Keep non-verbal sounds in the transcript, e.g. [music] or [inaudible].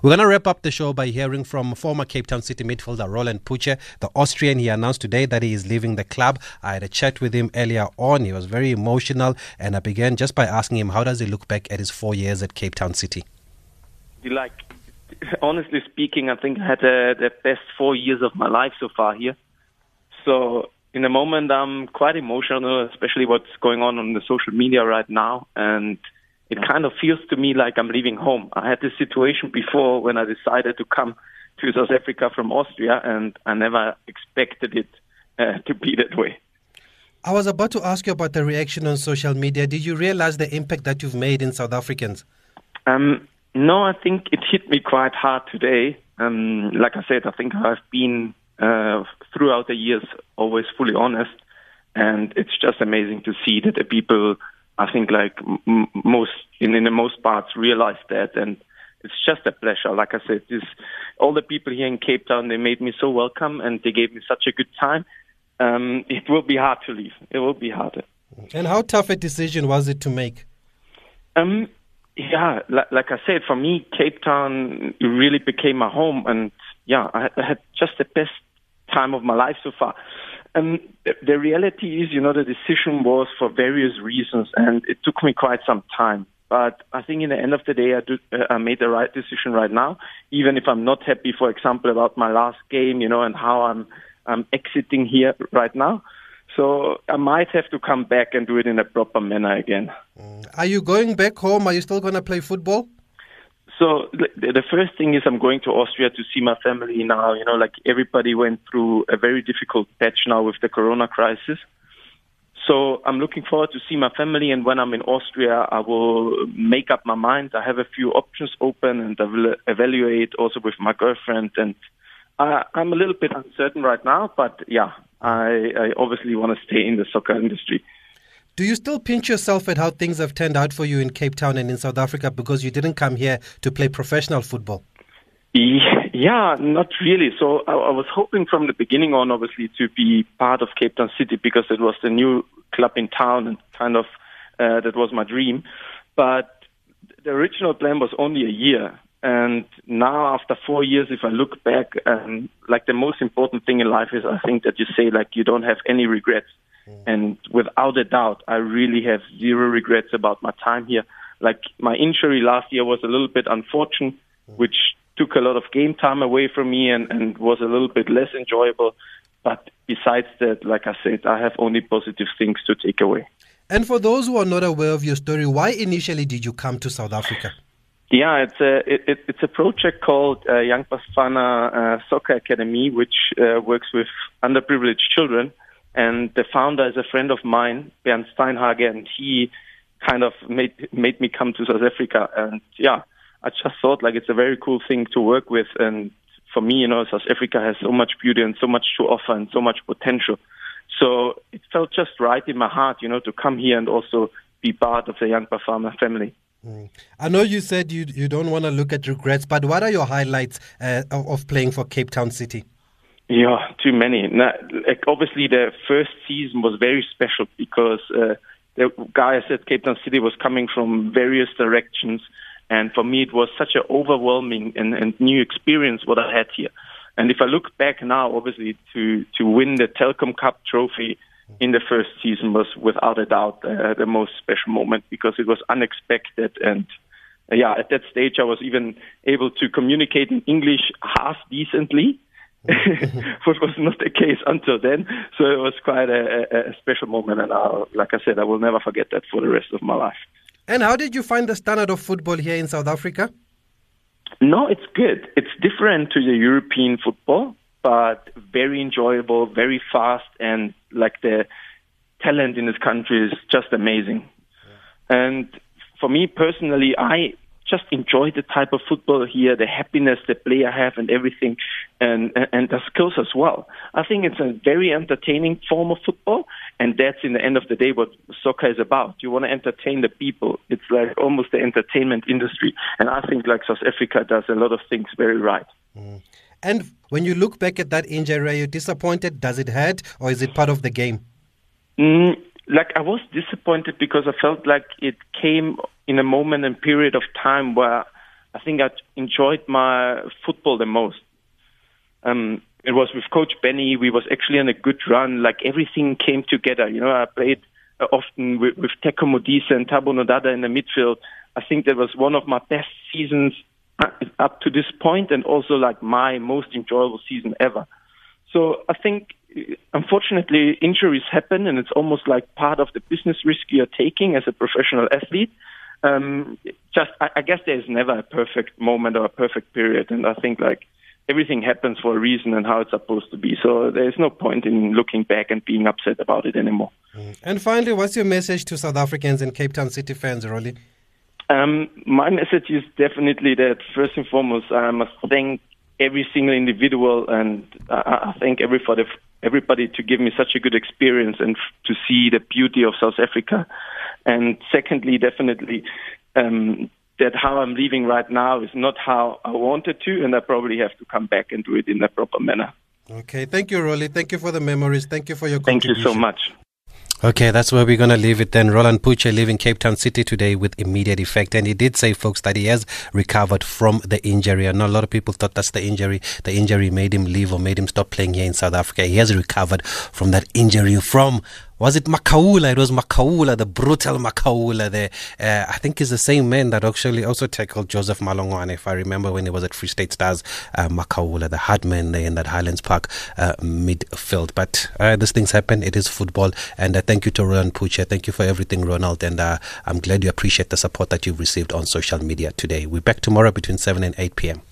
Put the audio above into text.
We're going to wrap up the show by hearing from former Cape Town City midfielder Roland Putsche, the Austrian. He announced today that he is leaving the club. I had a chat with him earlier on. He was very emotional, and I began just by asking him how does he look back at his four years at Cape Town City. Like, honestly speaking, I think I had uh, the best four years of my life so far here. So, in the moment, I'm quite emotional, especially what's going on on the social media right now, and it kind of feels to me like I'm leaving home. I had this situation before when I decided to come to South Africa from Austria, and I never expected it uh, to be that way. I was about to ask you about the reaction on social media. Did you realize the impact that you've made in South Africans? Um, no, I think it hit me quite hard today. Um, like I said, I think I've been uh, throughout the years always fully honest, and it's just amazing to see that the people I think like m- most in, in the most parts realize that and it's just a pleasure. Like I said, this all the people here in Cape Town they made me so welcome and they gave me such a good time. Um, it will be hard to leave. It will be harder. And how tough a decision was it to make? Um, yeah, like, like I said, for me, Cape Town really became my home, and yeah, I, I had just the best time of my life so far. Um, the, reality is, you know, the decision was for various reasons, and it took me quite some time. But I think in the end of the day, I, do, uh, I made the right decision right now. Even if I'm not happy, for example, about my last game, you know, and how I'm I'm exiting here right now. So I might have to come back and do it in a proper manner again. Are you going back home? Are you still going to play football? So the first thing is I'm going to Austria to see my family now. You know, like everybody went through a very difficult patch now with the Corona crisis. So I'm looking forward to see my family, and when I'm in Austria, I will make up my mind. I have a few options open, and I will evaluate also with my girlfriend. And I, I'm a little bit uncertain right now, but yeah, I, I obviously want to stay in the soccer industry. Do you still pinch yourself at how things have turned out for you in Cape Town and in South Africa because you didn't come here to play professional football? Yeah, not really. So I, I was hoping from the beginning on, obviously, to be part of Cape Town City because it was the new club in town and kind of uh, that was my dream. But the original plan was only a year. And now, after four years, if I look back, um, like the most important thing in life is I think that you say, like, you don't have any regrets. Mm. And without a doubt, I really have zero regrets about my time here. Like my injury last year was a little bit unfortunate, mm. which took a lot of game time away from me and, and was a little bit less enjoyable. But besides that, like I said, I have only positive things to take away. And for those who are not aware of your story, why initially did you come to South Africa? Yeah, it's a it, it's a project called uh, Young Bafana uh, Soccer Academy, which uh, works with underprivileged children and the founder is a friend of mine, Bernd Steinhage, and he kind of made made me come to South Africa. And yeah, I just thought like it's a very cool thing to work with. And for me, you know, South Africa has so much beauty and so much to offer and so much potential. So it felt just right in my heart, you know, to come here and also be part of the Young Bafana family. Mm. I know you said you you don't want to look at regrets, but what are your highlights uh, of playing for Cape Town City? Yeah, too many. Now, like obviously, the first season was very special because uh, the guys at Cape Town City was coming from various directions, and for me, it was such an overwhelming and, and new experience what I had here. And if I look back now, obviously, to to win the Telkom Cup trophy in the first season was without a doubt uh, the most special moment because it was unexpected and uh, yeah, at that stage I was even able to communicate in English half decently [laughs] which was not the case until then. So it was quite a, a, a special moment, and I, like I said, I will never forget that for the rest of my life. And how did you find the standard of football here in South Africa? No, it's good. It's different to the European football, but very enjoyable, very fast, and like the talent in this country is just amazing. Yeah. And for me personally, I just enjoy the type of football here, the happiness the player have, and everything, and and the skills as well. I think it's a very entertaining form of football, and that's in the end of the day what soccer is about. You want to entertain the people. It's like almost the entertainment industry, and I think like South Africa does a lot of things very right. Mm. And when you look back at that injury, are you disappointed? Does it hurt, or is it part of the game? Mm, like I was disappointed because I felt like it came in a moment and period of time where I think I enjoyed my football the most. Um, it was with Coach Benny. We was actually on a good run. Like everything came together. You know, I played uh, often with, with Teko Modise and Thabo Nodada in the midfield. I think that was one of my best seasons up to this point, and also like my most enjoyable season ever. So I think, unfortunately, injuries happen, and it's almost like part of the business risk you're taking as a professional athlete. Um, just, I, I guess there's never a perfect moment or a perfect period, and I think like everything happens for a reason and how it's supposed to be. So there's no point in looking back and being upset about it anymore. Mm. And finally, what's your message to South Africans and Cape Town City fans, Rolly? Um, my message is definitely that first and foremost, I must thank every single individual and I thank every everybody, everybody to give me such a good experience and to see the beauty of South Africa. And secondly, definitely, um, that how I'm leaving right now is not how I wanted to, and I probably have to come back and do it in a proper manner. Okay, thank you, Rolly. Thank you for the memories. Thank you for your Thank you so much. Okay, that's where we're going to leave it then. Roland Putsche leaving Cape Town City today with immediate effect. And he did say, folks, that he has recovered from the injury. I know a lot of people thought that's the injury. The injury made him leave or made him stop playing here in South Africa. He has recovered from that injury from was it Makaula? It was Makaula, the brutal Makaula there. Uh, I think he's the same man that actually also tackled Joseph Molangoane, if I remember when he was at Free State Stars. Uh, Makaula, the hard man there in that Highlands Park uh, midfield. But uh, these things happen. It is football. And uh, thank you to Roland Putsche. Thank you for everything, Ronald. And uh, I'm glad you appreciate the support that you've received on social media today. We're back tomorrow between 7 and 8 p.m.